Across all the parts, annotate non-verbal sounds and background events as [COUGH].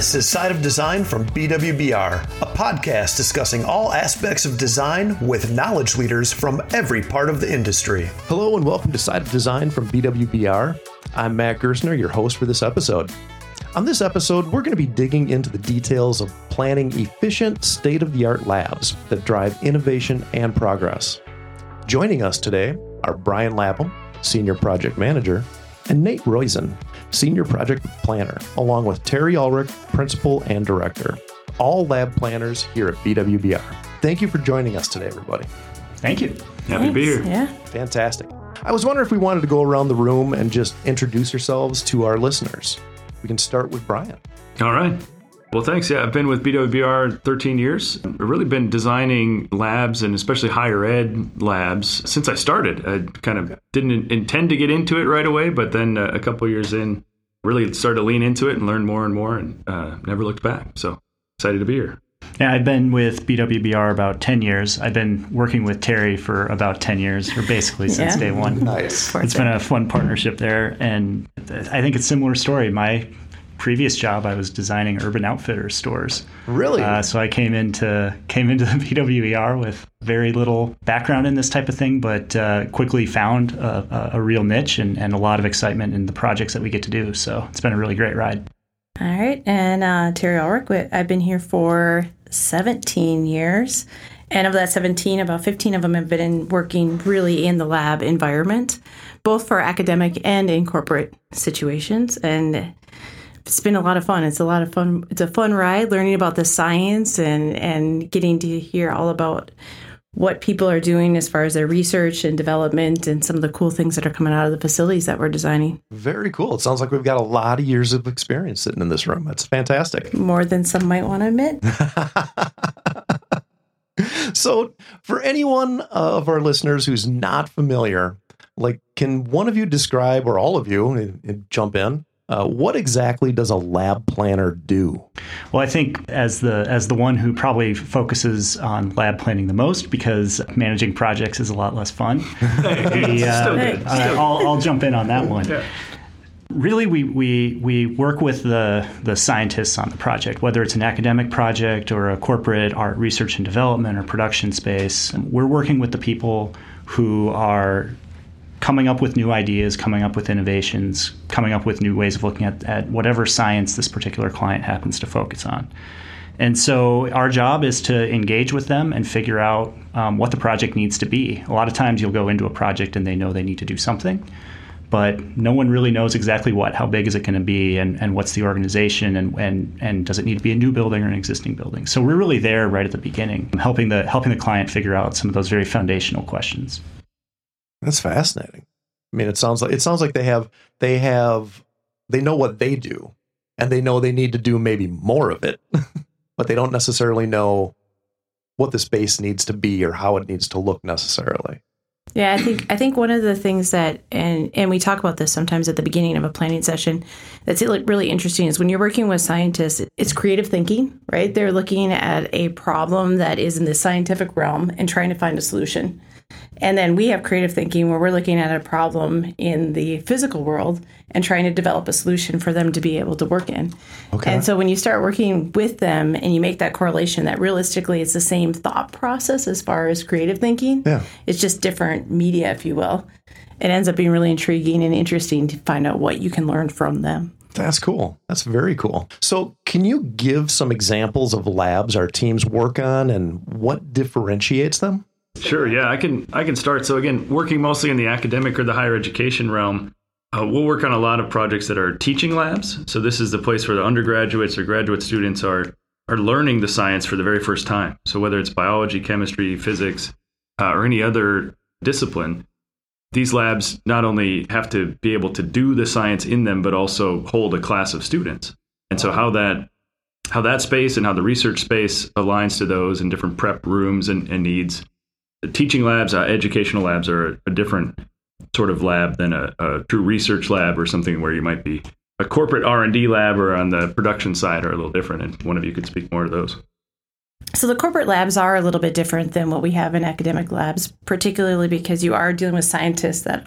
This is Side of Design from BWBR, a podcast discussing all aspects of design with knowledge leaders from every part of the industry. Hello and welcome to Side of Design from BWBR. I'm Matt Gerstner, your host for this episode. On this episode, we're going to be digging into the details of planning efficient, state of the art labs that drive innovation and progress. Joining us today are Brian Lapham, Senior Project Manager, and Nate Roisen, Senior Project Planner, along with Terri Ulrick, Principal and Director, all lab planners here at BWBR. Thank you for joining us today, everybody. Thank you. Happy to be here. Yeah. Fantastic. I was wondering if we wanted to go around the room and just introduce yourselves to our listeners. We can start with Brian. All right. Well, thanks. Yeah, I've been with BWBR 13 years. I've really been designing labs and especially higher ed labs since I started. I kind of didn't intend to get into it right away, but then uh, a couple years in, really started to lean into it and learn more and more and uh, never looked back. So excited to be here. Yeah, I've been with BWBR about 10 years. I've been working with Terri for about 10 years, or basically [LAUGHS] since day one. Nice. It's been a fun partnership there. And I think it's a similar story. My previous job, I was designing Urban Outfitters stores. Really? Uh, so I came into came into the [LAUGHS] BWBR with very little background in this type of thing, but uh, quickly found a, a, a real niche and, and a lot of excitement in the projects that we get to do. So it's been a really great ride. All right. And uh, Terri Ulrick, I've been here for 17 years. And of that 17, about 15 of them have been working really in the lab environment, both for academic and in corporate situations. And it's been a lot of fun. It's a lot of fun. It's a fun ride learning about the science and, and getting to hear all about what people are doing as far as their research and development and some of the cool things that are coming out of the facilities that we're designing. Very cool. It sounds like we've got a lot of years of experience sitting in this room. That's fantastic. More than some might want to admit. [LAUGHS] So, for anyone of our listeners who's not familiar, like, can one of you describe, or all of you, and jump in, uh, what exactly does a lab planner do? Well, I think as the as the one who probably focuses on lab planning the most, because managing projects is a lot less fun. [LAUGHS] the, uh, Still good. uh, I'll, I'll jump in on that one. Really, we, we, we work with the, the scientists on the project, whether it's an academic project or a corporate art research and development or production space. We're working with the people who are coming up with new ideas, coming up with innovations, coming up with new ways of looking at, at whatever science this particular client happens to focus on. And so our job is to engage with them and figure out um, what the project needs to be. A lot of times you'll go into a project and they know they need to do something, but no one really knows exactly what. How big is it going to be, and, and what's the organization, and, and and does it need to be a new building or an existing building? So we're really there right at the beginning, helping the helping the client figure out some of those very foundational questions. That's fascinating. I mean, it sounds like it sounds like they have they have they know what they do, and they know they need to do maybe more of it, [LAUGHS] but they don't necessarily know what the space needs to be or how it needs to look necessarily. Yeah, I think I think one of the things that and and we talk about this sometimes at the beginning of a planning session that's really interesting is when you're working with scientists, it's creative thinking, right? They're looking at a problem that is in the scientific realm and trying to find a solution. And then we have creative thinking where we're looking at a problem in the physical world and trying to develop a solution for them to be able to work in. Okay. And so when you start working with them and you make that correlation that realistically it's the same thought process as far as creative thinking, Yeah. it's just different media, if you will. It ends up being really intriguing and interesting to find out what you can learn from them. That's cool. That's very cool. So, can you give some examples of labs our teams work on and what differentiates them? Sure. Yeah, I can. I can start. So again, working mostly in the academic or the higher education realm, uh, we'll work on a lot of projects that are teaching labs. So this is the place where the undergraduates or graduate students are are learning the science for the very first time. So whether it's biology, chemistry, physics, uh, or any other discipline, these labs not only have to be able to do the science in them, but also hold a class of students. And so how that how that space and how the research space aligns to those and different prep rooms and, and needs the teaching labs, uh, educational labs are a different sort of lab than a, a true research lab or something where you might be a corporate R and D lab or on the production side are a little different. And one of you could speak more to those. So the corporate labs are a little bit different than what we have in academic labs, particularly because you are dealing with scientists that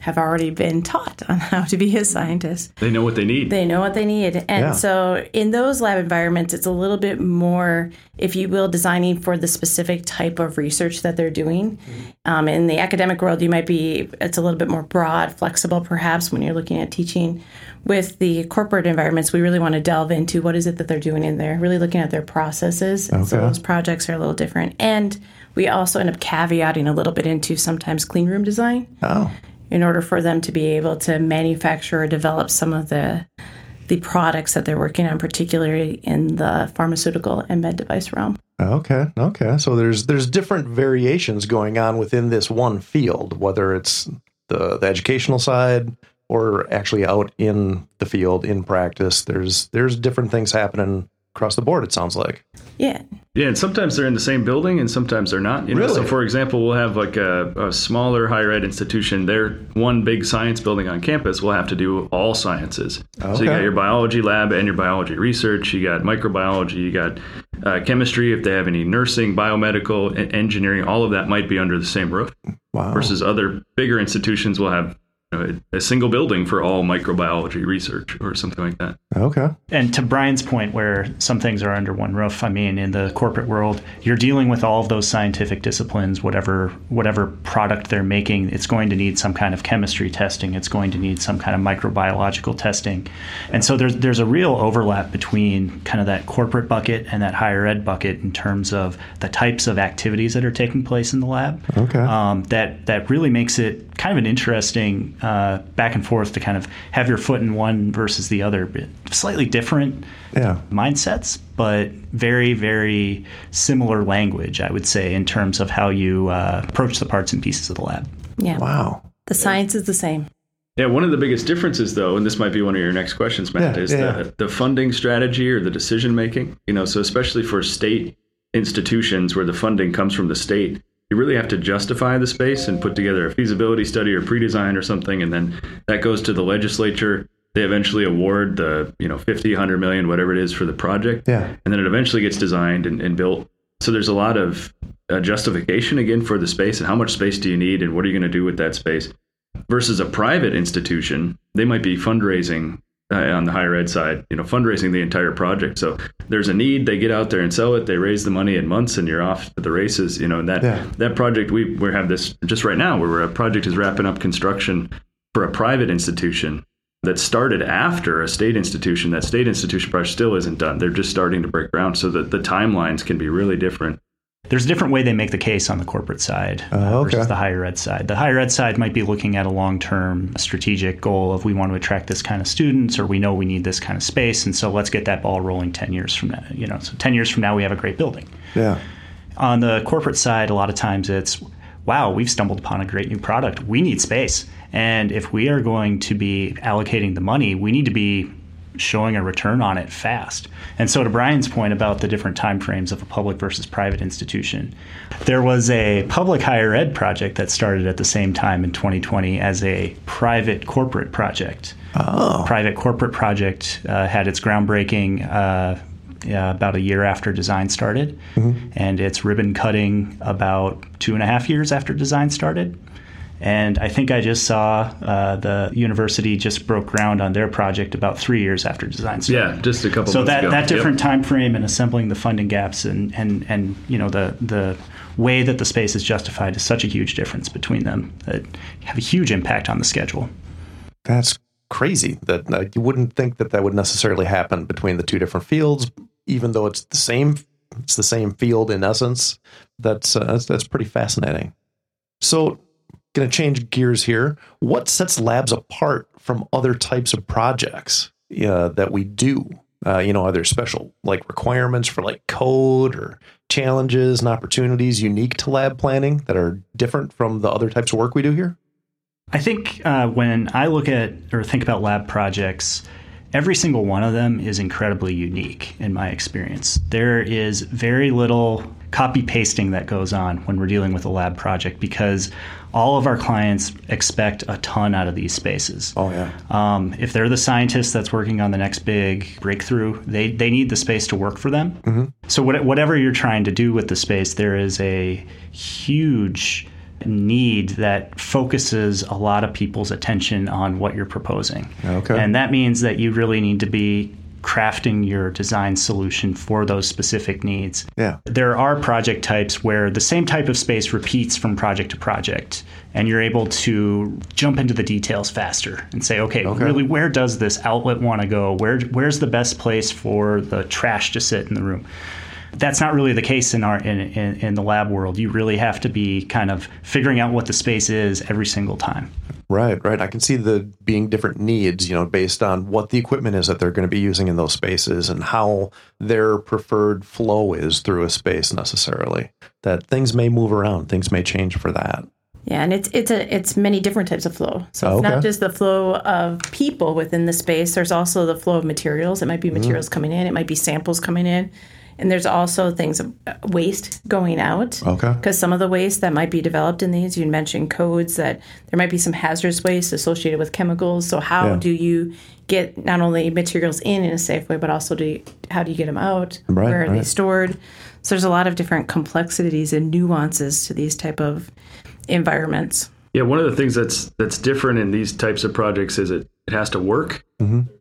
have already been taught on [LAUGHS] how to be a scientist. They know what they need. They know what they need. And Yeah. so in those lab environments, it's a little bit more, if you will, designing for the specific type of research that they're doing. Um, in the academic world, you might be, it's a little bit more broad, flexible perhaps when you're looking at teaching. With the corporate environments, we really want to delve into what is it that they're doing in there, really looking at their processes. And so those projects are a little different. And we also end up caveating a little bit into sometimes clean room design Oh, in order for them to be able to manufacture or develop some of the the products that they're working on, particularly in the pharmaceutical and med device realm. okay, okay. So there's there's different variations going on within this one field, whether it's the the educational side or actually out in the field in practice. There's there's different things happening across the board. It sounds like. Yeah, Yeah, and sometimes they're in the same building, and sometimes they're not. You know, so for example, we'll have like a, a smaller higher ed institution. Their one big science building on campus will have to do all sciences. Okay. So you got your biology lab and your biology research. You got microbiology. You got uh, chemistry. If they have any nursing, biomedical, engineering, all of that might be under the same roof. Wow. Versus other bigger institutions will have you know, a, a single building for all microbiology research or something like that. Okay. And to Brian's point, where some things are under one roof, I mean, in the corporate world, you're dealing with all of those scientific disciplines. Whatever whatever product they're making, it's going to need some kind of chemistry testing. It's going to need some kind of microbiological testing, and so there's there's a real overlap between kind of that corporate bucket and that higher ed bucket in terms of the types of activities that are taking place in the lab. Okay. Um, that that really makes it kind of an interesting uh, back and forth to kind of have your foot in one versus the other. Bit Slightly different Yeah. mindsets, but very, very similar language, I would say, in terms of how you uh, approach the parts and pieces of the lab. yeah. Wow. The science is the same. Yeah, one of the biggest differences, though, and this might be one of your next questions, Matt, Yeah, is yeah, the, the funding strategy or the decision making. You know, so especially for state institutions where the funding comes from the state, you really have to justify the space and put together a feasibility study or pre-design or something, and then that goes to the legislature. They eventually award the you know 50, 100 million, whatever it is for the project, Yeah. and then it eventually gets designed and, and built. So there's a lot of uh, justification again for the space and how much space do you need and what are you going to do with that space versus a private institution, they might be fundraising Uh, on the higher ed side, you know, fundraising the entire project. So there's a need, they get out there and sell it, they raise the money in months, and you're off to the races. You know, and that Yeah. that project we we have this just right now, where a project is wrapping up construction for a private institution that started after a state institution. That state institution project still isn't done. They're just starting to break ground, so that the timelines can be really different. There's a different way they make the case on the corporate side uh, Oh, okay. versus the higher ed side. The higher ed side might be looking at a long term strategic goal of we want to attract this kind of students or we know we need this kind of space. And so let's get that ball rolling 10 years from now. You know, so 10 years from now, we have a great building. Yeah. On the corporate side, a lot of times it's, wow, we've stumbled upon a great new product. We need space. And if we are going to be allocating the money, we need to be showing a return on it fast. And so to Brian's point about the different timeframes of a public versus private institution, there was a public higher ed project that started at the same time in 2020 as a private corporate project. Oh. Private corporate project uh, had its groundbreaking uh, yeah, about a year after design started, and it's ribbon cutting about two and a half years after design started. And I think I just saw uh, the university just broke ground on their project about three years after design started. Yeah, just a couple. So months that, ago. that Yep. different time frame and assembling the funding gaps and, and, and you know the the way that the space is justified is such a huge difference between them that have a huge impact on the schedule. That's crazy. That uh, you wouldn't think that that would necessarily happen between the two different fields, even though it's the same. It's the same field in essence. That's uh, that's, that's pretty fascinating. So, going to change gears here. What sets labs apart from other types of projects uh, that we do? Uh, you know, are there special like requirements for like code or challenges and opportunities unique to lab planning that are different from the other types of work we do here? I think uh, when I look at or think about lab projects, every single one of them is incredibly unique in my experience. There is very little copy pasting that goes on when we're dealing with a lab project because all of our clients expect a ton out of these spaces. Oh yeah. Um, if they're the scientist that's working on the next big breakthrough, they, they need the space to work for them. So what, whatever you're trying to do with the space, there is a huge need that focuses a lot of people's attention on what you're proposing. Okay. And that means that you really need to be crafting your design solution for those specific needs. Yeah. There are project types where the same type of space repeats from project to project, and you're able to jump into the details faster and say, okay, Okay. really, where does this outlet want to go? Where, where's the best place for the trash to sit in the room? That's not really the case in our in, in, in the lab world. You really have to be kind of figuring out what the space is every single time. Right, right. I can see the being different needs, you know, based on what the equipment is that they're going to be using in those spaces and how their preferred flow is through a space necessarily. That things may move around, things may change for that. Yeah, and it's it's a it's many different types of flow. So Oh, it's not just the flow of people within the space. There's also the flow of materials. It might be mm-hmm. materials coming in. It might be samples coming in, and there's also things of uh, waste going out. Okay. Because some of the waste that might be developed in these, you mentioned codes that there might be some hazardous waste associated with chemicals. So how Yeah. do you get not only materials in in a safe way, but also do you, how do you get them out? Right, Where are they stored? So there's a lot of different complexities and nuances to these type of environments. Yeah, one of the things that's that's different in these types of projects is it, it has to work.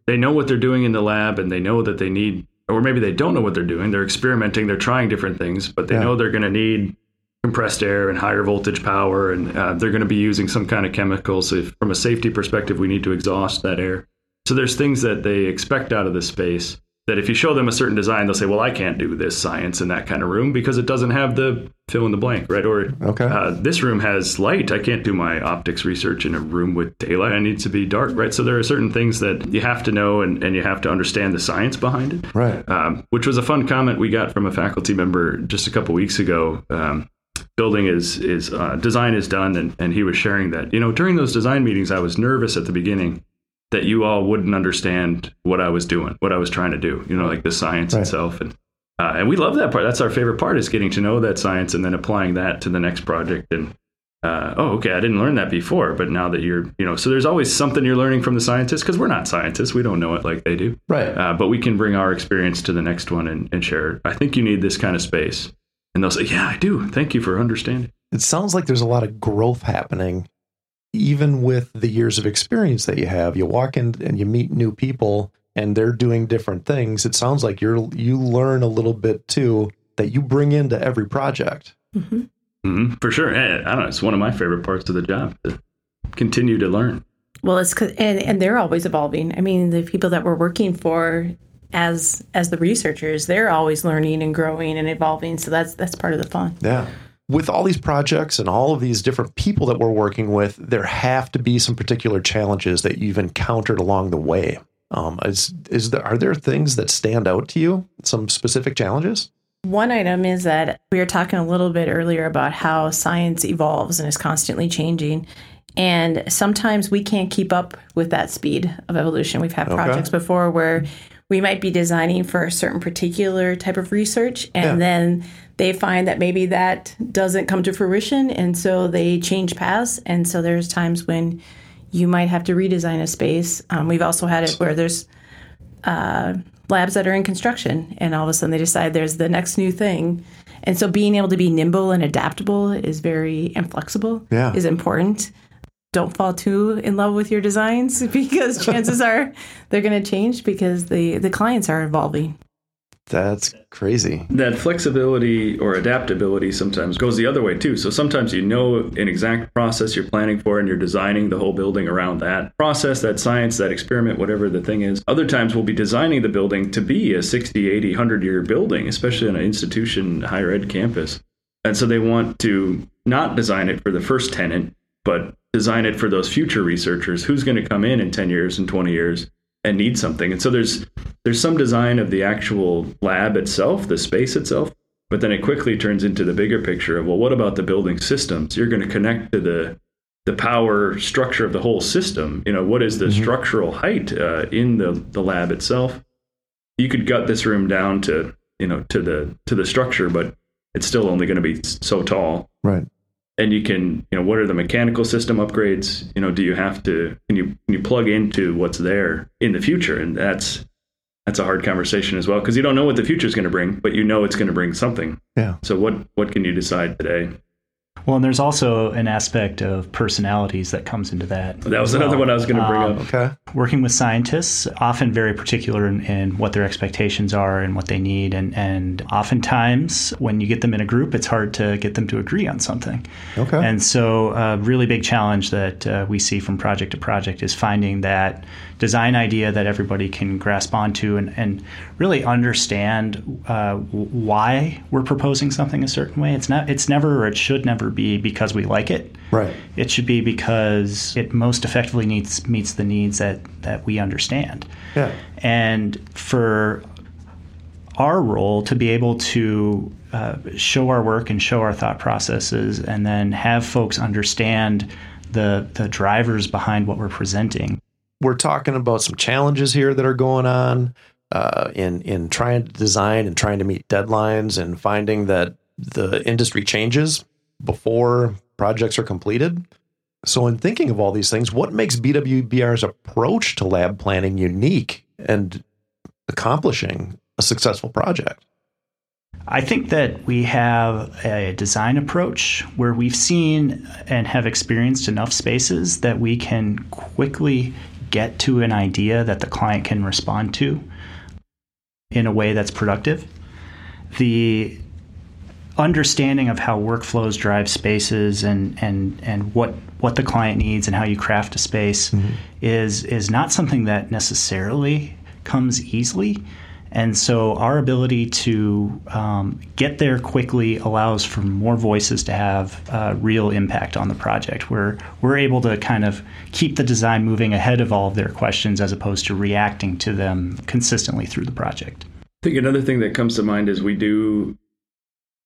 They know what they're doing in the lab, and they know that they need, or maybe they don't know what they're doing. They're experimenting, they're trying different things, but they Yeah. know they're going to need compressed air and higher voltage power, and uh, they're going to be using some kind of chemicals. So if, from a safety perspective, we need to exhaust that air. So there's things that they expect out of this space that if you show them a certain design, they'll say, "Well, I can't do this science in that kind of room because it doesn't have the fill in the blank, right?" Or Okay. uh, this room has light. I can't do my optics research in a room with daylight. I need to be dark, right? So there are certain things that you have to know and, and you have to understand the science behind it. Right. Um, which was a fun comment we got from a faculty member just a couple weeks ago. Um, building is is uh, design is done, and, and he was sharing that you know during those design meetings, I was nervous at the beginning that you all wouldn't understand what I was doing, what I was trying to do. You know, like the science Right. itself, and uh, and we love that part. That's our favorite part is getting to know that science and then applying that to the next project. And uh, oh, okay, I didn't learn that before, but now that you're, you know, so there's always something you're learning from the scientists because we're not scientists. We don't know it like they do. Right. Uh, but we can bring our experience to the next one and, and share it. I think you need this kind of space. And they'll say, Yeah, I do. Thank you for understanding. It sounds like there's a lot of growth happening, even with the years of experience that you have. You walk in and you meet new people, and they're doing different things. It sounds like you're you learn a little bit too that you bring into every project. hmm For sure. Eh, I don't know. It's one of my favorite parts of the job to continue to learn. Well, it's 'cause- and and they're always evolving. I mean, the people that we're working for as as the researchers, they're always learning and growing and evolving. So that's that's part of the fun. Yeah. With all these projects and all of these different people that we're working with, there have to be some particular challenges that you've encountered along the way. Um, is is there are there things that stand out to you? Some specific challenges? One item is that we were talking a little bit earlier about how science evolves and is constantly changing. And sometimes we can't keep up with that speed of evolution. We've had projects before where we might be designing for a certain particular type of research, and Yeah. then they find that maybe that doesn't come to fruition. And so they change paths. And so there's times when you might have to redesign a space. Um, we've also had it where there's labs that are in construction and all of a sudden they decide there's the next new thing and so being able to be nimble and adaptable is very and flexible Yeah. is important don't fall too in love with your designs [LAUGHS] because chances are they're going to change because the the clients are evolving That's crazy. That flexibility or adaptability sometimes goes the other way too. So sometimes you know an exact process you're planning for and you're designing the whole building around that process, that science, that experiment, whatever the thing is. Other times we'll be designing the building to be a 60, 80, 100 year building, especially on an institution, higher ed campus. And so they want to not design it for the first tenant, but design it for those future researchers. Who's going to come in in 10 years and 20 years and need something? And so there's there's some design of the actual lab itself, the space itself, but then it quickly turns into the bigger picture of well, what about the building systems? You're going to connect to the the power structure of the whole system. You know, what is the structural height uh, in the the lab itself? You could gut this room down to you know to the to the structure, but it's still only going to be so tall Right. And you can you know what are the mechanical system upgrades? You know do you have to can you can you plug into what's there in the future? And that's that's a hard conversation as well because you don't know what the future is going to bring but you know it's going to bring something. Yeah. so what what can you decide today Well, and there's also an aspect of personalities that comes into that. That was another one I was going to bring Um, up. Okay. working with scientists, often very particular in, in what their expectations are and what they need. And, and oftentimes, when you get them in a group, it's hard to get them to agree on something. Okay. And so, a really big challenge that uh, we see from project to project is finding that design idea that everybody can grasp onto and, and really understand uh, why we're proposing something a certain way. It's not. It's never or it should never be because we like it. Right. It should be because it most effectively needs meets the needs that that we understand. Yeah. And for our role to be able to uh, show our work and show our thought processes, and then have folks understand the the drivers behind what we're presenting. We're talking about some challenges here that are going on uh, in in trying to design and trying to meet deadlines and finding that the industry changes before projects are completed. So, in thinking of all these things, what makes BWBR's approach to lab planning unique and accomplishing a successful project? I think that we have a design approach where we've seen and have experienced enough spaces that we can quickly get to an idea that the client can respond to in a way that's productive. The understanding of how workflows drive spaces and and and what what the client needs and how you craft a space mm-hmm. is is not something that necessarily comes easily and so our ability to um, get there quickly allows for more voices to have uh, real impact on the project where we're able to kind of keep the design moving ahead of all of their questions as opposed to reacting to them consistently through the project I think another thing that comes to mind is we do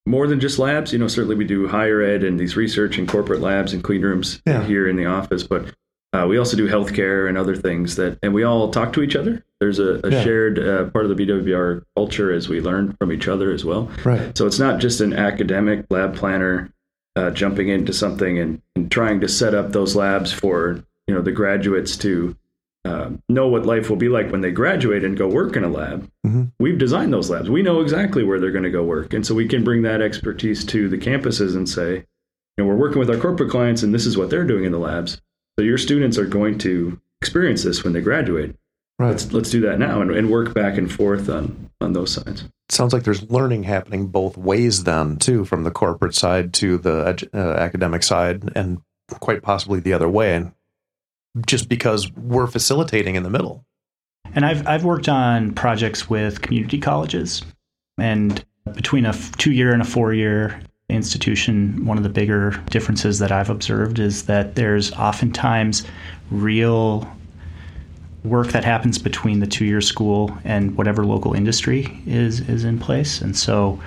more than just labs. You know, certainly we do higher ed and these research and corporate labs and clean rooms Yeah. here in the office, but uh, we also do healthcare and other things that, and we all talk to each other. There's a, a Yeah. shared uh, part of the BWBR culture as we learn from each other as well. Right. So it's not just an academic lab planner uh, jumping into something and, and trying to set up those labs for you know the graduates to uh, know what life will be like when they graduate and go work in a lab. Mhm. We've designed those labs. We know exactly where they're going to go work, and so we can bring that expertise to the campuses and say, you know, we're working with our corporate clients, and this is what they're doing in the labs. So your students are going to experience this when they graduate. Right. Let's let's do that now and, and work back and forth on on those sides. sounds like there's learning happening both ways then too from the corporate side to the uh, academic side and quite possibly the other way and just because we're facilitating in the middle And I've I've worked on projects with community colleges, and between a two year and a four year institution, one of the bigger differences that I've observed is that there's oftentimes real work that happens between the two year school and whatever local industry is is in place, and so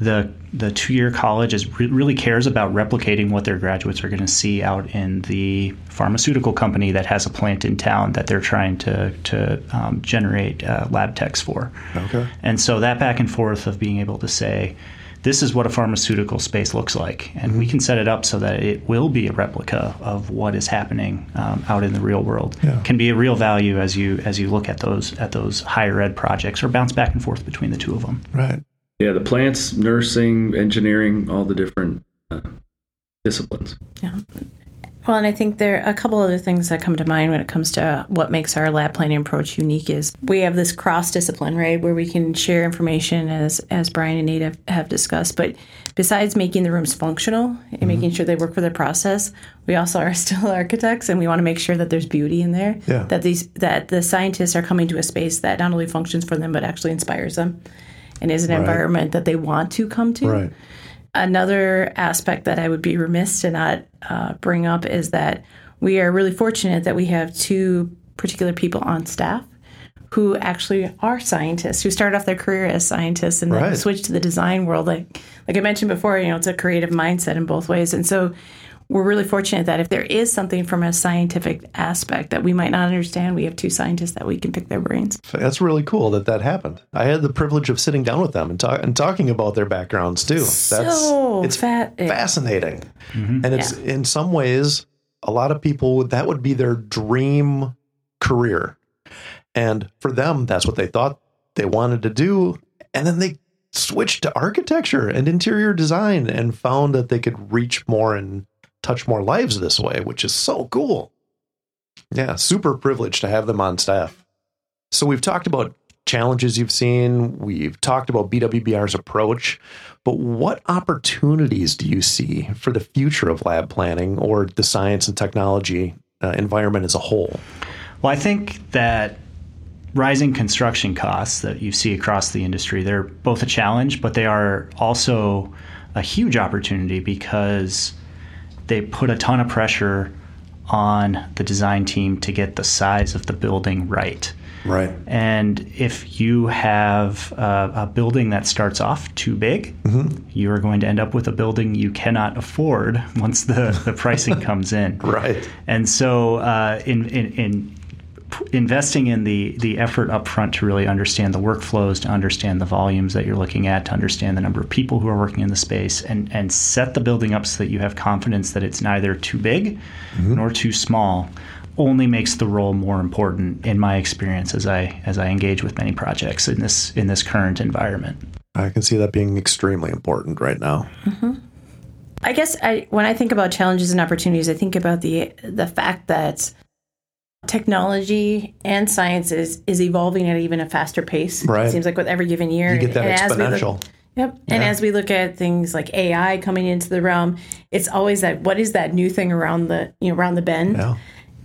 the the two year college is re- really cares about replicating what their graduates are going to see out in the pharmaceutical company that has a plant in town that they're trying to to um, generate uh, lab techs for. okay And so that back and forth of being able to say, this is what a pharmaceutical space looks like, and we can set it up so that it will be a replica of what is happening um, out in the real world. Yeah. Can be a real value as you as you look at those at those higher ed projects or bounce back and forth between the two of them. right Yeah, the plants, nursing, engineering, all the different uh, disciplines. Well, and I think there are a couple other things that come to mind when it comes to what makes our lab planning approach unique is we have this cross discipline, right, where we can share information as as Brian and Nate have, have discussed. But besides making the rooms functional and mm-hmm. making sure they work for their process, we also are [LAUGHS] still architects and we want to make sure that there's beauty in there. Yeah. That these that the scientists are coming to a space that not only functions for them but actually inspires them and is an environment that they want to come to right another aspect that I would be remiss to not uh, bring up is that we are really fortunate that we have two particular people on staff who actually are scientists who started off their career as scientists and then Right. switched to the design world. Like like I mentioned before, you know, it's a creative mindset in both ways, and so we're really fortunate that if there is something from a scientific aspect that we might not understand, we have two scientists that we can pick their brains. that's really cool that that happened. I had the privilege of sitting down with them and, talk, and talking about their backgrounds too. That's so it's fat. fascinating. Mm-hmm. And it's in some ways a lot of people would- that would be their dream career. And for them that's what they thought they wanted to do. And then they switched to architecture and interior design and found that they could reach more and touch more lives this way, which is so cool. Yeah, super privileged to have them on staff. So we've talked about challenges you've seen, we've talked about BWBR's approach, but what opportunities do you see for the future of lab planning or the science and technology uh, environment as a whole? Well, I think that rising construction costs that you see across the industry, they're both a challenge, but they are also a huge opportunity because they put a ton of pressure on the design team to get the size of the building right. Right. And if you have a, a building that starts off too big, mm-hmm. you are going to end up with a building you cannot afford once the, the pricing [LAUGHS] comes in. Right. And so, uh, in, in, in investing in the the effort up front to really understand the workflows, to understand the volumes that you're looking at, to understand the number of people who are working in the space, and and set the building up so that you have confidence that it's neither too big mm-hmm. nor too small, only makes the role more important in my experience as I as I engage with many projects in this in this current environment. I can see that being extremely important right now. Mm-hmm. I guess I, when I think about challenges and opportunities, I think about the the fact that technology and science is, is evolving at even a faster pace. Right. It seems like with every given year. You get that exponential. Yep. And yeah. as we look at things like AI coming into the realm, it's always that what is that new thing around the you know around the bend? Yeah.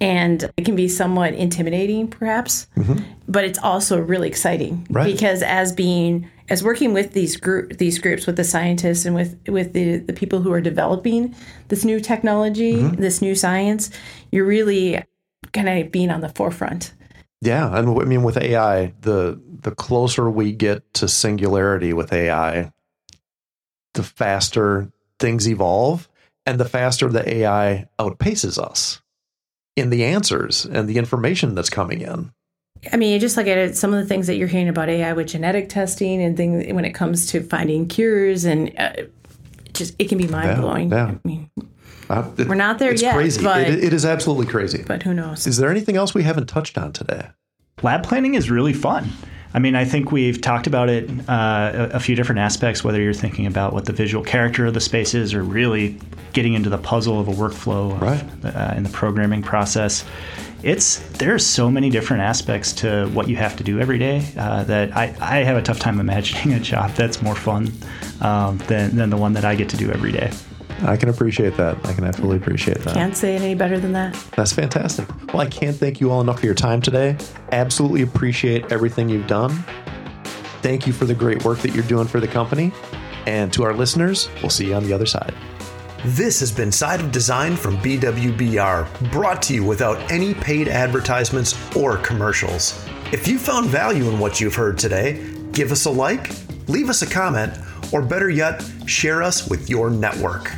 And it can be somewhat intimidating, perhaps, mm-hmm. but it's also really exciting right. because as being as working with these group these groups with the scientists and with with the, the people who are developing this new technology, mm-hmm. this new science, you're really kind of being on the forefront. Yeah, and I mean with AI, the the closer we get to singularity with AI, the faster things evolve and the faster the AI outpaces us in the answers and the information that's coming in. I mean, you just look at it, some of the things that you're hearing about AI with genetic testing and things when it comes to finding cures and uh, just it can be mind blowing. Yeah, yeah. I mean, uh, it, We're not there it's yet. Crazy. But, it, it is absolutely crazy. But who knows? Is there anything else we haven't touched on today? Lab planning is really fun. I mean, I think we've talked about it uh, a, few different aspects, whether you're thinking about what the visual character of the space is or really getting into the puzzle of a workflow of, right. uh, in the programming process. It's there's so many different aspects to what you have to do every day uh, that I, I have a tough time [LAUGHS] imagining a job that's more fun um, than, than the one that I get to do every day. I can appreciate that. I can absolutely appreciate that. Can't say it any better than that. That's fantastic. Well, I can't thank you all enough for your time today. Absolutely appreciate everything you've done. Thank you for the great work that you're doing for the company. And to our listeners, we'll see you on the other side. This has been Side of Design from BWBR, brought to you without any paid advertisements or commercials. If you found value in what you've heard today, give us a like, leave us a comment, or better yet, share us with your network.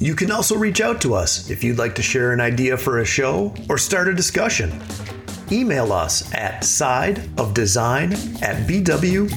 You can also reach out to us if you'd like to share an idea for a show or start a discussion. Email us at sideofdesign at bwbr.com.